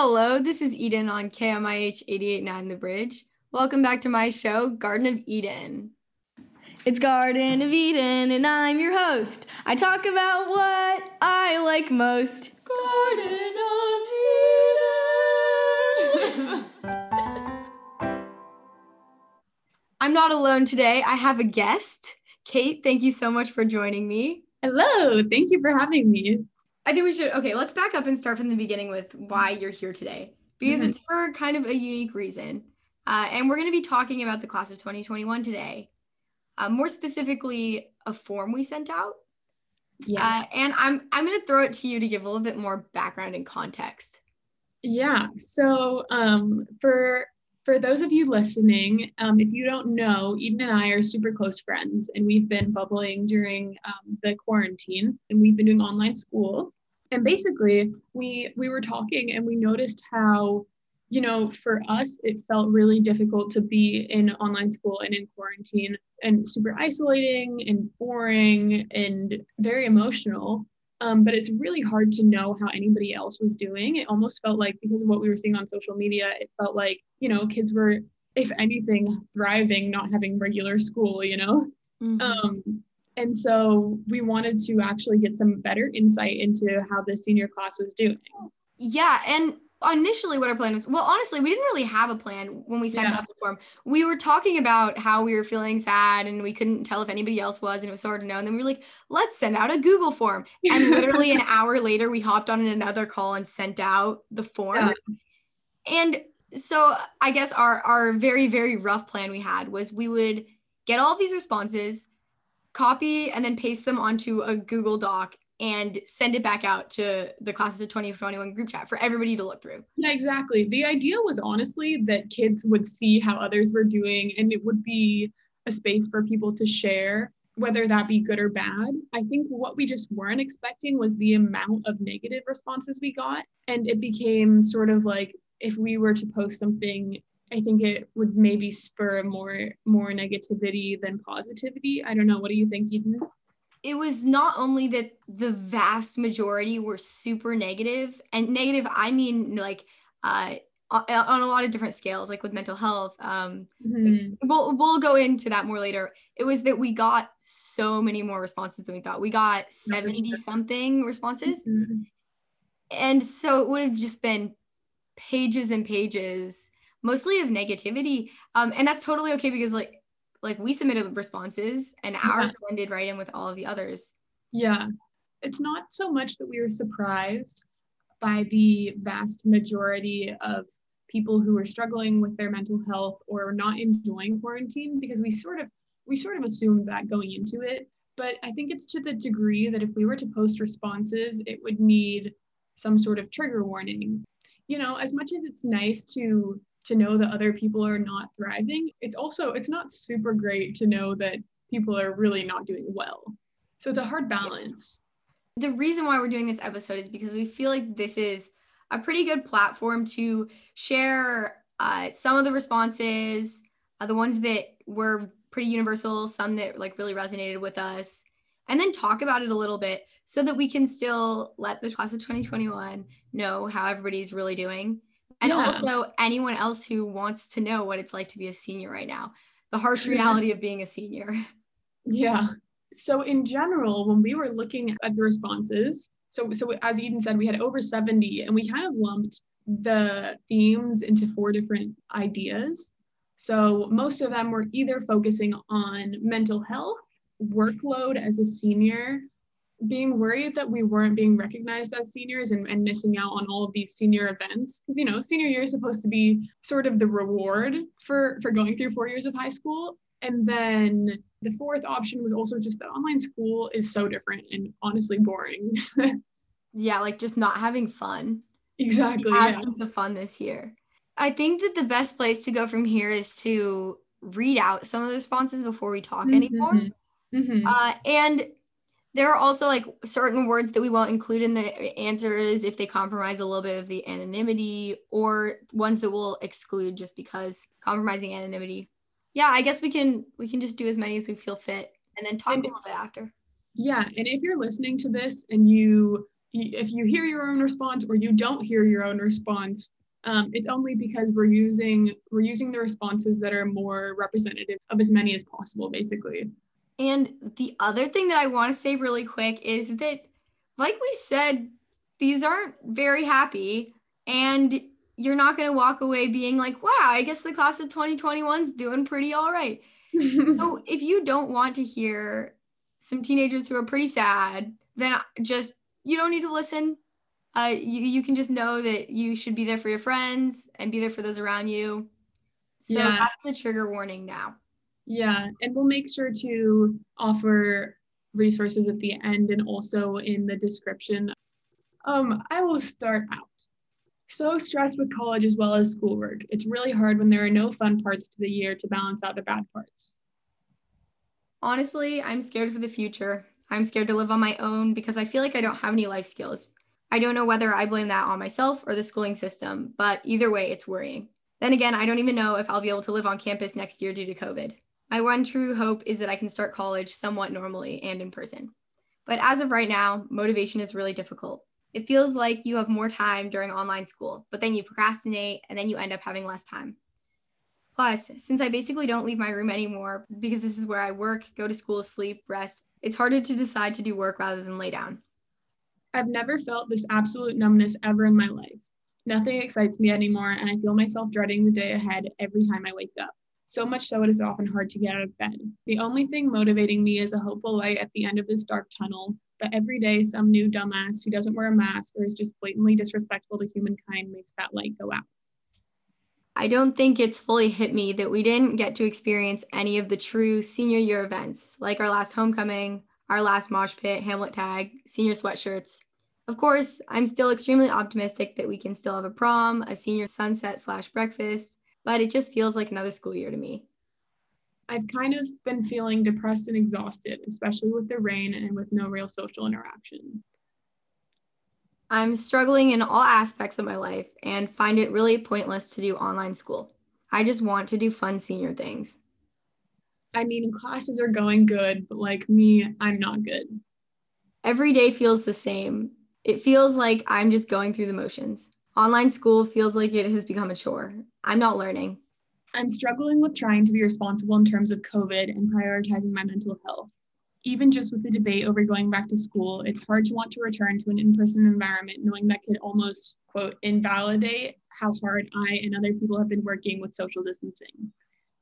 Hello, this is Eden on KMIH 889 The Bridge. Welcome back to my show, Garden of Eden. It's Garden of Eden, and I'm your host. I talk about what I like most. Garden of Eden. I'm not alone today. I have a guest. Kate, thank you so much for joining me. Hello, thank you for having me. I think we should, okay, let's back up and start from the beginning with why you're here today, because mm-hmm. it's for kind of a unique reason. Uh, and we're going to be talking about the class of 2021 today. Uh, more specifically, a form we sent out. Yeah. Uh, and I'm I'm going to throw it to you to give a little bit more background and context. Yeah. So um, for for those of you listening, um, if you don't know, Eden and I are super close friends, and we've been bubbling during um, the quarantine, and we've been doing online school and basically we we were talking and we noticed how you know for us it felt really difficult to be in online school and in quarantine and super isolating and boring and very emotional. Um, but it's really hard to know how anybody else was doing. It almost felt like because of what we were seeing on social media it felt like you know kids were if anything thriving not having regular school you know? Mm-hmm. um, and so we wanted to actually get some better insight into how the senior class was doing. Yeah. And initially what our plan was well honestly we didn't really have a plan when we sent yeah. out the form we were talking about how we were feeling sad and we couldn't tell if anybody else was and it was hard to know and then we were like let's send out a google form and literally an hour later we hopped on another call and sent out the form yeah. and so i guess our our very very rough plan we had was we would get all these responses copy and then paste them onto a Google Doc and send it back out to the classes of 2021 group chat for everybody to look through. Yeah, exactly. The idea was honestly that kids would see how others were doing and it would be a space for people to share, whether that be good or bad. I think what we just weren't expecting was the amount of negative responses we got. And it became sort of like if we were to post something I think it would maybe spur more more negativity than positivity. I don't know. What do you think, Eden? It was not only that the vast majority were super negative, and negative I mean like uh, on a lot of different scales, like with mental health. Um, mm-hmm. We'll we'll go into that more later. It was that we got so many more responses than we thought. We got seventy something responses, mm-hmm. and so it would have just been pages and pages mostly of negativity. Um, and that's totally okay because like like we submitted responses and ours yeah. blended right in with all of the others. Yeah. It's not so much that we were surprised by the vast majority of people who are struggling with their mental health or not enjoying quarantine because we sort of we sort of assumed that going into it but i think it's to the degree that if we were to post responses it would need some sort of trigger warning you know as much as it's nice to to know that other people are not thriving it's also it's not super great to know that people are really not doing well. So it's a hard balance. The reason why we're doing this episode is because we feel like this is a pretty good platform to share uh, some of the responses uh, the ones that were pretty universal some that like really resonated with us and then talk about it a little bit so that we can still let the class of 2021 know how everybody's really doing and yeah. also anyone else who wants to know what it's like to be a senior right now the harsh mm-hmm. reality of being a senior. Yeah. So in general when we were looking at the responses so so as eden said we had over 70 and we kind of lumped the themes into four different ideas. So most of them were either focusing on mental health workload as a senior being worried that we weren't being recognized as seniors and, and missing out on all of these senior events because you know senior year is supposed to be sort of the reward for for going through four years of high school and then the fourth option was also just that online school is so different and honestly boring yeah like just not having fun exactly the absence yeah. of fun this year i think that the best place to go from here is to read out some of the responses before we talk mm-hmm. anymore mm-hmm. Uh, and there are also like certain words that we won't include in the answers if they compromise a little bit of the anonymity or ones that we'll exclude just because compromising anonymity yeah i guess we can we can just do as many as we feel fit and then talk and, a little bit after yeah and if you're listening to this and you if you hear your own response or you don't hear your own response, um, it's only because we're using we're using the responses that are more representative of as many as possible, basically. And the other thing that I want to say really quick is that, like we said, these aren't very happy, and you're not going to walk away being like, "Wow, I guess the class of 2021 is doing pretty all right." so if you don't want to hear some teenagers who are pretty sad, then just you don't need to listen. Uh, you, you can just know that you should be there for your friends and be there for those around you. So yeah. that's the trigger warning now. Yeah, and we'll make sure to offer resources at the end and also in the description. Um, I will start out. So stressed with college as well as schoolwork. It's really hard when there are no fun parts to the year to balance out the bad parts. Honestly, I'm scared for the future. I'm scared to live on my own because I feel like I don't have any life skills. I don't know whether I blame that on myself or the schooling system, but either way, it's worrying. Then again, I don't even know if I'll be able to live on campus next year due to COVID. My one true hope is that I can start college somewhat normally and in person. But as of right now, motivation is really difficult. It feels like you have more time during online school, but then you procrastinate and then you end up having less time. Plus, since I basically don't leave my room anymore because this is where I work, go to school, sleep, rest, it's harder to decide to do work rather than lay down. I've never felt this absolute numbness ever in my life. Nothing excites me anymore, and I feel myself dreading the day ahead every time I wake up. So much so it is often hard to get out of bed. The only thing motivating me is a hopeful light at the end of this dark tunnel, but every day some new dumbass who doesn't wear a mask or is just blatantly disrespectful to humankind makes that light go out. I don't think it's fully hit me that we didn't get to experience any of the true senior year events, like our last homecoming, our last mosh pit, Hamlet tag, senior sweatshirts. Of course, I'm still extremely optimistic that we can still have a prom, a senior sunset slash breakfast, but it just feels like another school year to me. I've kind of been feeling depressed and exhausted, especially with the rain and with no real social interaction. I'm struggling in all aspects of my life and find it really pointless to do online school. I just want to do fun senior things. I mean, classes are going good, but like me, I'm not good. Every day feels the same. It feels like I'm just going through the motions. Online school feels like it has become a chore. I'm not learning. I'm struggling with trying to be responsible in terms of COVID and prioritizing my mental health even just with the debate over going back to school, it's hard to want to return to an in person environment knowing that could almost, quote, invalidate how hard I and other people have been working with social distancing.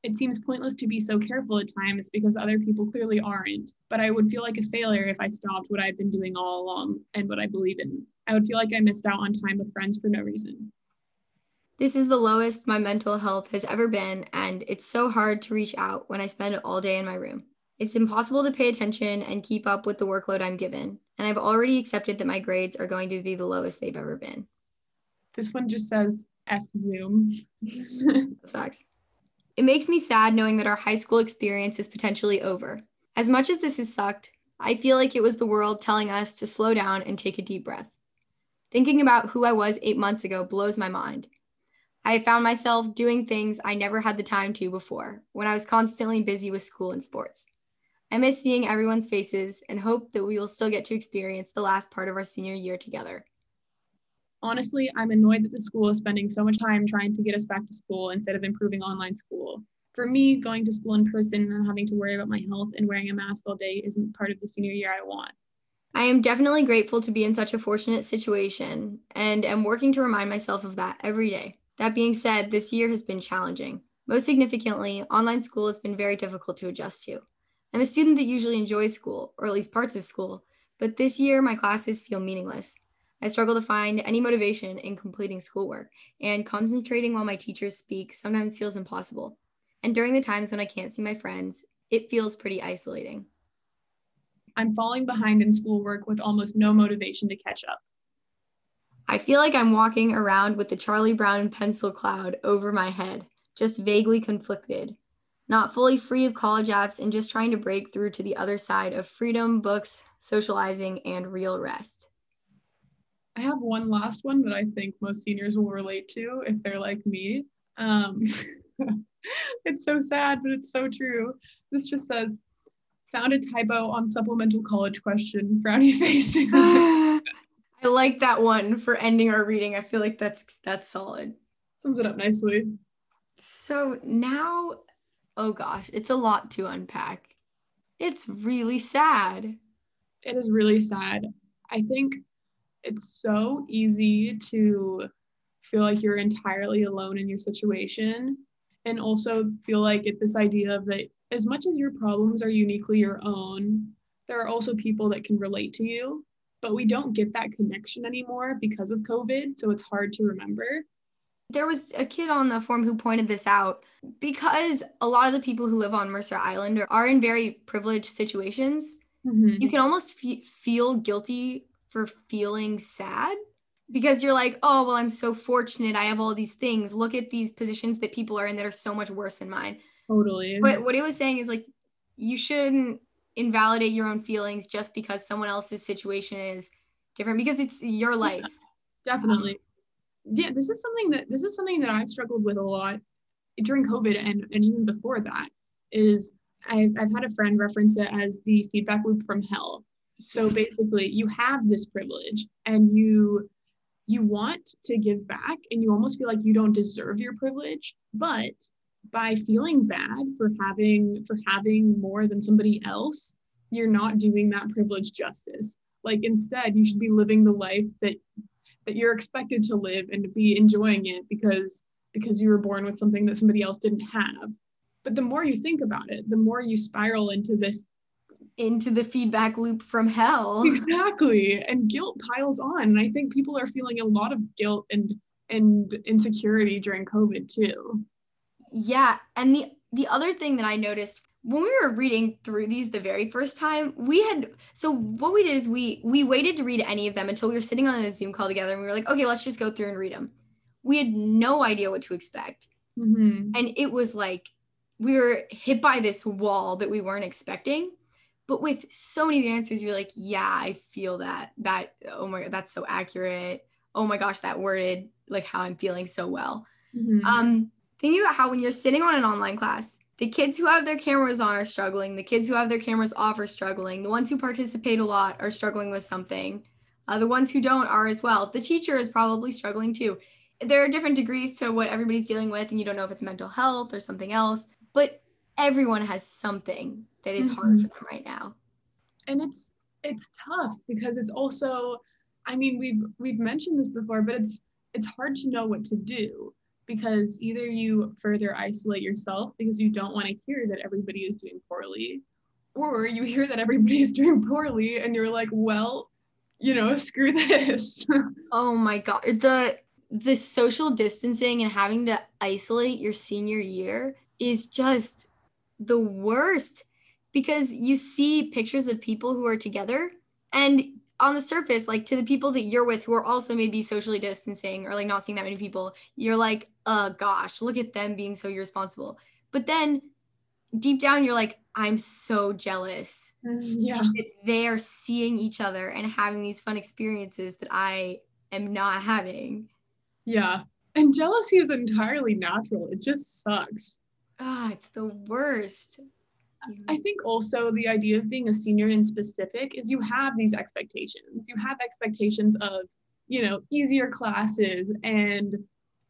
It seems pointless to be so careful at times because other people clearly aren't, but I would feel like a failure if I stopped what I'd been doing all along and what I believe in. I would feel like I missed out on time with friends for no reason. This is the lowest my mental health has ever been, and it's so hard to reach out when I spend all day in my room. It's impossible to pay attention and keep up with the workload I'm given, and I've already accepted that my grades are going to be the lowest they've ever been. This one just says F Zoom. That's facts. It makes me sad knowing that our high school experience is potentially over. As much as this has sucked, I feel like it was the world telling us to slow down and take a deep breath. Thinking about who I was eight months ago blows my mind. I found myself doing things I never had the time to before when I was constantly busy with school and sports. I miss seeing everyone's faces and hope that we will still get to experience the last part of our senior year together. Honestly, I'm annoyed that the school is spending so much time trying to get us back to school instead of improving online school. For me, going to school in person and having to worry about my health and wearing a mask all day isn't part of the senior year I want. I am definitely grateful to be in such a fortunate situation and am working to remind myself of that every day. That being said, this year has been challenging. Most significantly, online school has been very difficult to adjust to. I'm a student that usually enjoys school, or at least parts of school, but this year my classes feel meaningless. I struggle to find any motivation in completing schoolwork, and concentrating while my teachers speak sometimes feels impossible. And during the times when I can't see my friends, it feels pretty isolating. I'm falling behind in schoolwork with almost no motivation to catch up. I feel like I'm walking around with the Charlie Brown pencil cloud over my head, just vaguely conflicted not fully free of college apps and just trying to break through to the other side of freedom, books, socializing, and real rest. I have one last one that I think most seniors will relate to if they're like me. Um, it's so sad, but it's so true. This just says, found a typo on supplemental college question, frowny face. I like that one for ending our reading. I feel like that's that's solid. Sums it up nicely. So now, oh gosh, it's a lot to unpack. It's really sad. It is really sad. I think it's so easy to feel like you're entirely alone in your situation and also feel like it this idea of that as much as your problems are uniquely your own there are also people that can relate to you but we don't get that connection anymore because of covid so it's hard to remember there was a kid on the forum who pointed this out because a lot of the people who live on mercer island are, in very privileged situations mm-hmm. you can almost f- feel guilty for feeling sad because you're like, oh, well, I'm so fortunate. I have all these things. Look at these positions that people are in that are so much worse than mine. Totally. But what he was saying is like, you shouldn't invalidate your own feelings just because someone else's situation is different because it's your life. Yeah, definitely. Yeah, this is something that this is something that I've struggled with a lot during COVID and, and even before that is I've, I've had a friend reference it as the feedback loop from hell. So basically you have this privilege and you you want to give back and you almost feel like you don't deserve your privilege but by feeling bad for having for having more than somebody else you're not doing that privilege justice like instead you should be living the life that that you're expected to live and to be enjoying it because because you were born with something that somebody else didn't have but the more you think about it the more you spiral into this into the feedback loop from hell. Exactly. And guilt piles on. And I think people are feeling a lot of guilt and and insecurity during COVID too. Yeah. And the the other thing that I noticed when we were reading through these the very first time, we had so what we did is we we waited to read any of them until we were sitting on a Zoom call together and we were like, okay, let's just go through and read them. We had no idea what to expect. Mm-hmm. And it was like we were hit by this wall that we weren't expecting but with so many of the answers you're like yeah i feel that that oh my god that's so accurate oh my gosh that worded like how i'm feeling so well mm-hmm. um thinking about how when you're sitting on an online class the kids who have their cameras on are struggling the kids who have their cameras off are struggling the ones who participate a lot are struggling with something uh, the ones who don't are as well. The teacher is probably struggling too. There are different degrees to what everybody's dealing with and you don't know if it's mental health or something else but everyone has something that is mm-hmm. hard for them right now. And it's it's tough because it's also i mean we've we've mentioned this before but it's it's hard to know what to do because either you further isolate yourself because you don't want to hear that everybody is doing poorly or you hear that everybody is doing poorly and you're like well you know screw this. Oh my god the the social distancing and having to isolate your senior year is just the worst because you see pictures of people who are together and on the surface like to the people that you're with who are also maybe socially distancing or like not seeing that many people you're like oh gosh look at them being so irresponsible. But then deep down you're like i'm so jealous mm, yeah. they are seeing each other and having these fun experiences that i am not having. Yeah. And jealousy is entirely natural. It just sucks. Ah, it's the worst. I think also the idea of being a senior in specific is you have these expectations. You have expectations of, you know, easier classes and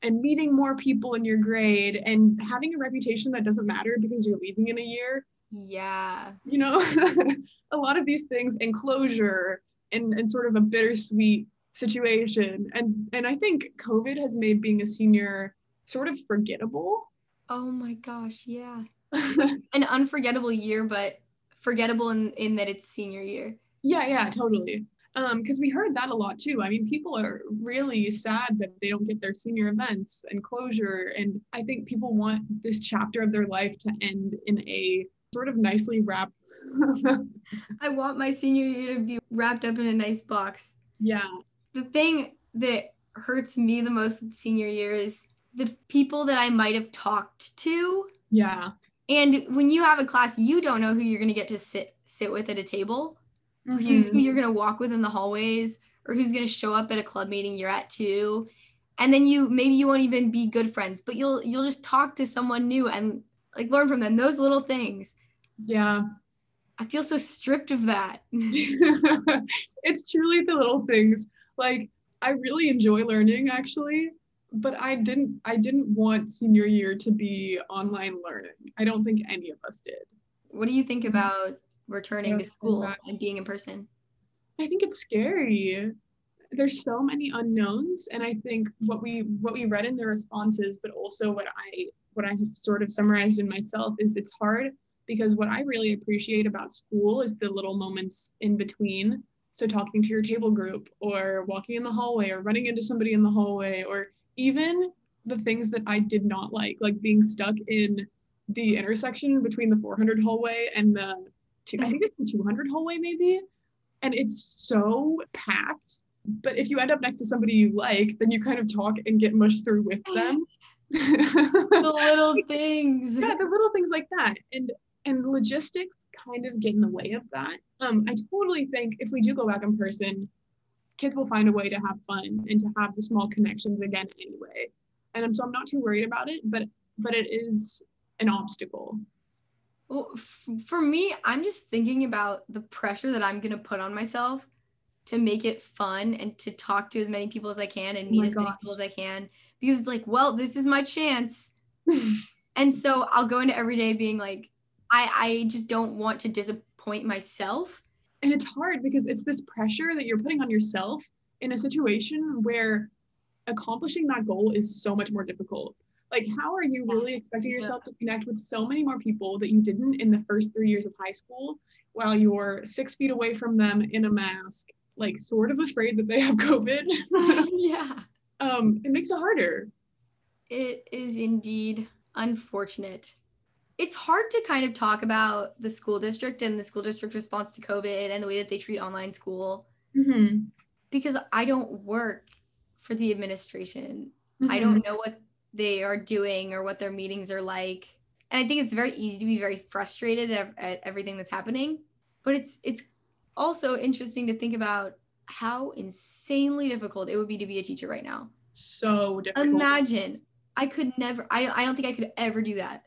and meeting more people in your grade and having a reputation that doesn't matter because you're leaving in a year. Yeah. You know, a lot of these things enclosure and, and sort of a bittersweet situation. And and I think COVID has made being a senior sort of forgettable Oh my gosh, yeah. An unforgettable year, but forgettable in, in that it's senior year. Yeah, yeah, totally. Um, because we heard that a lot too. I mean, people are really sad that they don't get their senior events and closure. And I think people want this chapter of their life to end in a sort of nicely wrapped. I want my senior year to be wrapped up in a nice box. Yeah. The thing that hurts me the most senior year is the people that I might have talked to. Yeah. And when you have a class, you don't know who you're going to get to sit sit with at a table, mm-hmm. who, who you're going to walk with in the hallways, or who's going to show up at a club meeting you're at too. And then you maybe you won't even be good friends, but you'll you'll just talk to someone new and like learn from them. Those little things. Yeah. I feel so stripped of that. it's truly the little things. Like I really enjoy learning actually, but I didn't I didn't want senior year to be online learning. I don't think any of us did. What do you think about returning to school and being in person? I think it's scary. There's so many unknowns and I think what we what we read in the responses but also what I what I have sort of summarized in myself is it's hard because what I really appreciate about school is the little moments in between. So talking to your table group or walking in the hallway or running into somebody in the hallway or even the things that I did not like, like being stuck in the intersection between the 400 hallway and the two, I think it's the 200 hallway maybe. And it's so packed. But if you end up next to somebody you like, then you kind of talk and get mushed through with them. the little things. Yeah, the little things like that. And and logistics kind of get in the way of that. Um, I totally think if we do go back in person, kids will find a way to have fun and to have the small connections again anyway. And so I'm not too worried about it, but but it is an obstacle. Well, f- for me, I'm just thinking about the pressure that I'm gonna put on myself to make it fun and to talk to as many people as I can and oh meet oh as gosh. many people as I can because it's like, well, this is my chance. and so I'll go into every day being like, I I just don't want to disappoint myself and it's hard because it's this pressure that you're putting on yourself in a situation where accomplishing that goal is so much more difficult. Like how are you really expecting yourself to connect with so many more people that you didn't in the first three years of high school while you're six feet away from them in a mask like sort of afraid that they have covid? Yeah. Um it makes it harder. It is indeed unfortunate it's hard to kind of talk about the school district and the school district response to COVID and the way that they treat online school mm-hmm. because I don't work for the administration. Mm-hmm. I don't know what they are doing or what their meetings are like. And I think it's very easy to be very frustrated at, at everything that's happening. But it's it's also interesting to think about how insanely difficult it would be to be a teacher right now. So difficult. Imagine I could never I, I don't think I could ever do that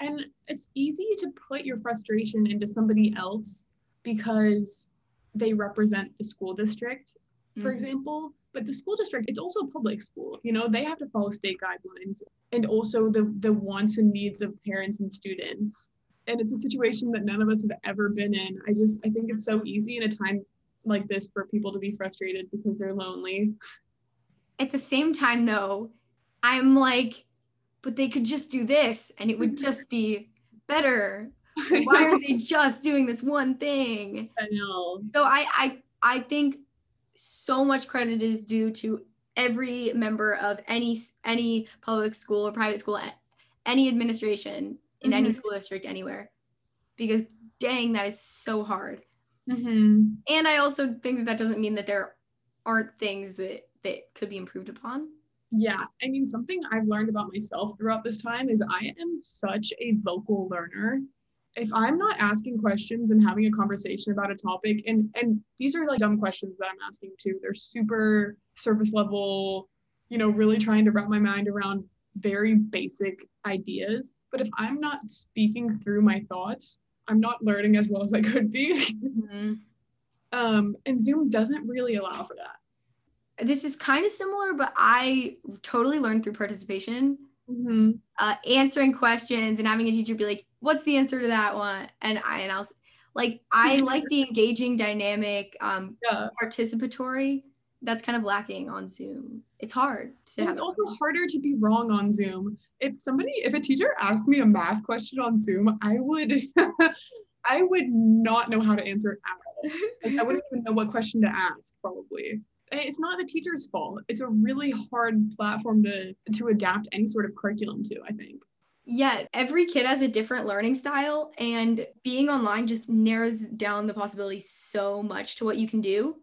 and it's easy to put your frustration into somebody else because they represent the school district for mm-hmm. example. But the school district it's also a public school you know they have to follow state guidelines and also the the wants and needs of parents and students. And it's a situation that none of us have ever been in. I just i think it's so easy in a time like this for people to be frustrated because they're lonely. At the same time though i'm like but they could just do this and it would just be better. Why are they just doing this one thing? I know. So I I I think so much credit is due to every member of any any public school or private school any administration in mm-hmm. any school district anywhere because dang that is so hard mm-hmm. and i also think that that doesn't mean that there aren't things that that could be improved upon yeah, I mean, something I've learned about myself throughout this time is I am such a vocal learner. If I'm not asking questions and having a conversation about a topic, and and these are like dumb questions that I'm asking too. They're super surface level, you know, really trying to wrap my mind around very basic ideas. But if I'm not speaking through my thoughts, I'm not learning as well as I could be. Mm-hmm. um, and Zoom doesn't really allow for that this is kind of similar, but I totally learned through participation, mm-hmm. uh, answering questions and having a teacher be like, "What's the answer to that one?" And I and I'll like I like the engaging, dynamic, um, yeah. participatory. That's kind of lacking on Zoom. It's hard. it's also harder to be wrong on Zoom. If somebody, if a teacher asked me a math question on Zoom, I would, I would not know how to answer it at all. Like, I wouldn't even know what question to ask, probably it's not the teacher's fault. It's a really hard platform to to adapt any sort of curriculum to, I think. Yeah, every kid has a different learning style and being online just narrows down the possibilities so much to what you can do.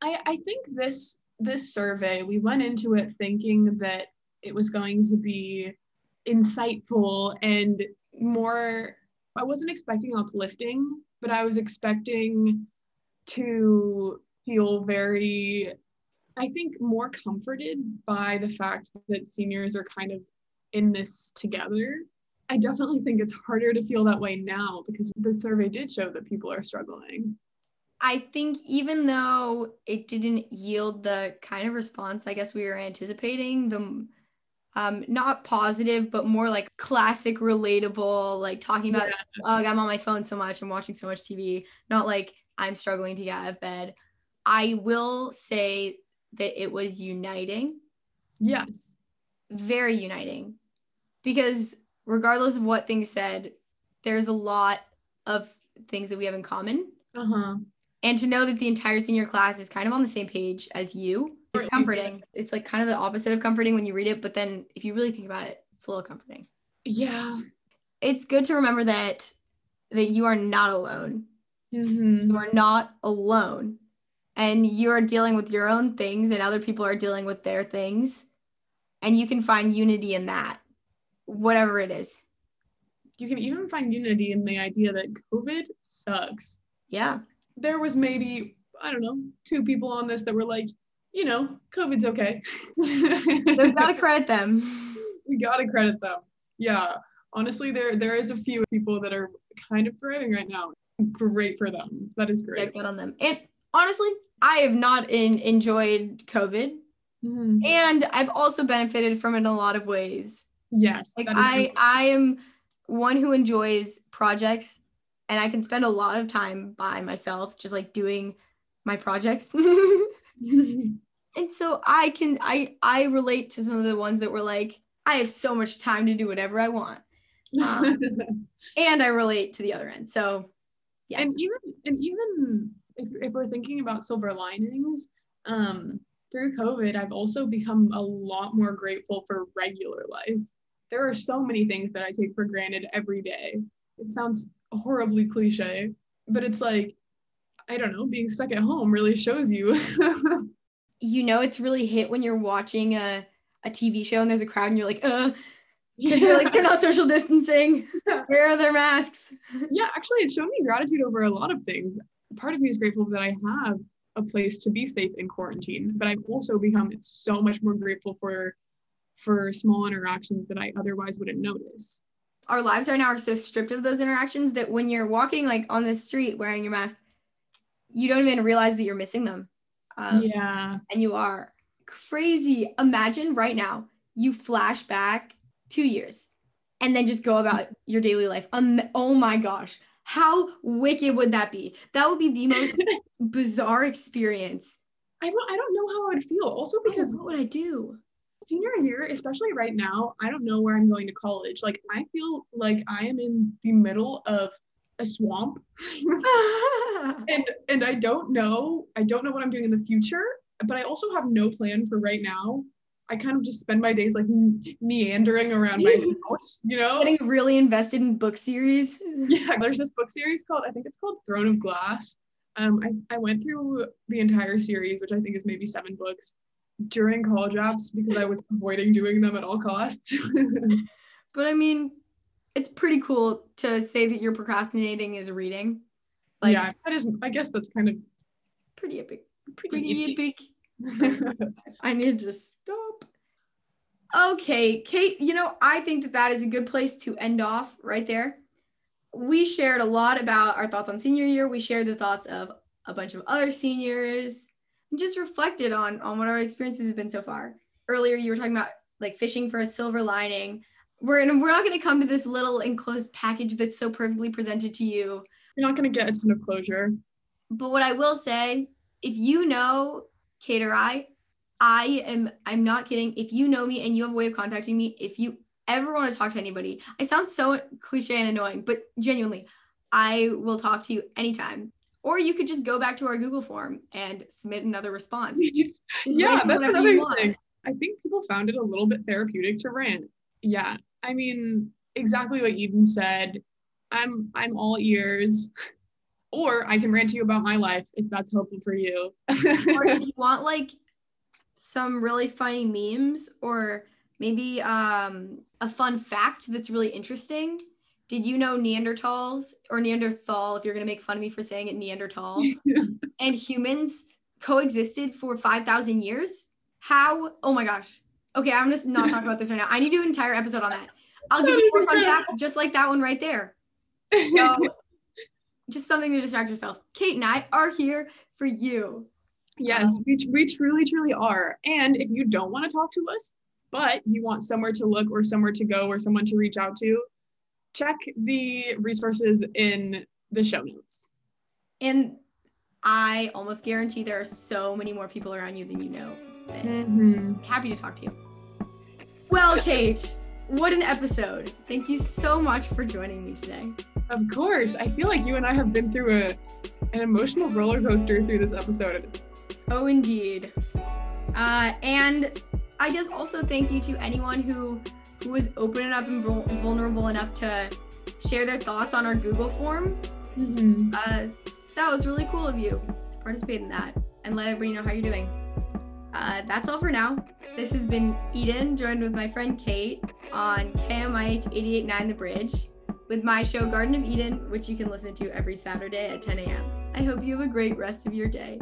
I I think this this survey, we went into it thinking that it was going to be insightful and more I wasn't expecting uplifting, but I was expecting to feel very, I think, more comforted by the fact that seniors are kind of in this together. I definitely think it's harder to feel that way now because the survey did show that people are struggling. I think even though it didn't yield the kind of response I guess we were anticipating, the um not positive but more like classic relatable like talking about yeah. oh, I'm on my phone so much I'm watching so much TV not like I'm struggling to get out of bed I will say that it was uniting yes very uniting because regardless of what things said there's a lot of things that we have in common uh-huh and to know that the entire senior class is kind of on the same page as you is comforting. It's like kind of the opposite of comforting when you read it, but then if you really think about it, it's a little comforting. Yeah. It's good to remember that that you are not alone. Mm-hmm. You are not alone. And you are dealing with your own things and other people are dealing with their things. And you can find unity in that, whatever it is. You can even find unity in the idea that COVID sucks. Yeah. There was maybe, I don't know, two people on this that were like, you know, COVID's okay. We've got to credit them. We got to credit them. Yeah. Honestly, there there is a few people that are kind of thriving right now. Great for them. That is great. Yeah, good on them. And honestly, I have not in, enjoyed COVID. Mm-hmm. And I've also benefited from it in a lot of ways. Yes. Like I I am one who enjoys projects and I can spend a lot of time by myself just like doing my projects. and so I can I I relate to some of the ones that were like I have so much time to do whatever I want. Um, and I relate to the other end. So yeah. And even and even if, if we're thinking about silver linings, um, through COVID, I've also become a lot more grateful for regular life. There are so many things that I take for granted every day. It sounds horribly cliche, but it's like I don't know, being stuck at home really shows you. you know, it's really hit when you're watching a, a TV show and there's a crowd and you're like, uh, because you're like, they're not social distancing. Where are their masks? Yeah, actually, it's shown me gratitude over a lot of things. Part of me is grateful that I have a place to be safe in quarantine, but I've also become so much more grateful for for small interactions that I otherwise wouldn't notice. Our lives right now are so stripped of those interactions that when you're walking like on the street wearing your mask, you don't even realize that you're missing them. Um, yeah. And you are crazy. Imagine right now you flash back two years and then just go about your daily life. Um, oh my gosh. How wicked would that be? That would be the most bizarre experience. I don't, I don't know how I would feel. Also, because oh, what would I do? Senior year, especially right now, I don't know where I'm going to college. Like, I feel like I am in the middle of a swamp and and i don't know i don't know what i'm doing in the future but i also have no plan for right now i kind of just spend my days like meandering around my house you know getting really invested in book series yeah there's this book series called i think it's called throne of glass um i, I went through the entire series which i think is maybe seven books during college apps because i was avoiding doing them at all costs but i mean it's pretty cool to say that you're procrastinating is reading. Like, yeah, that is. I guess that's kind of pretty epic. Pretty, pretty epic. I need to stop. Okay, Kate. You know, I think that that is a good place to end off right there. We shared a lot about our thoughts on senior year. We shared the thoughts of a bunch of other seniors, and just reflected on on what our experiences have been so far. Earlier, you were talking about like fishing for a silver lining we're we're not going to come to this little enclosed package that's so perfectly presented to you. You're not going to get a ton of closure. But what I will say, if you know Kate or I, I am I'm not kidding. If you know me and you have a way of contacting me, if you ever want to talk to anybody, I sound so cliche and annoying, but genuinely, I will talk to you anytime. Or you could just go back to our Google form and submit another response. yeah, that's another thing. I think people found it a little bit therapeutic to rant. Yeah, I mean, exactly what Eden said. I'm I'm all ears. Or I can rant to you about my life if that's helpful for you. or if you want like some really funny memes or maybe um, a fun fact that's really interesting. Did you know Neanderthals or Neanderthal, if you're going to make fun of me for saying it Neanderthal, and humans coexisted for 5,000 years? How? Oh my gosh. Okay, I'm just not talking about this right now. I need to do an entire episode on that. I'll give you more fun facts just like that one right there. So just something to distract yourself. Kate and I are here for you. Yes, um, we, we truly, truly are. And if you don't want to talk to us, but you want somewhere to look or somewhere to go or someone to reach out to, check the resources in the show notes. And I almost guarantee there are so many more people around you than you know. Mm-hmm. Happy to talk to you. Well, Kate, what an episode. Thank you so much for joining me today. Of course. I feel like you and I have been through a an emotional roller coaster through this episode. Oh, indeed. Uh, and I guess also thank you to anyone who who was open enough and vulnerable enough to share their thoughts on our Google form. Mm-hmm. Uh, that was really cool of you to participate in that and let everybody know how you're doing. Uh, that's all for now. This has been Eden, joined with my friend Kate on KMIH 889 The Bridge with my show Garden of Eden, which you can listen to every Saturday at 10 a.m. I hope you have a great rest of your day.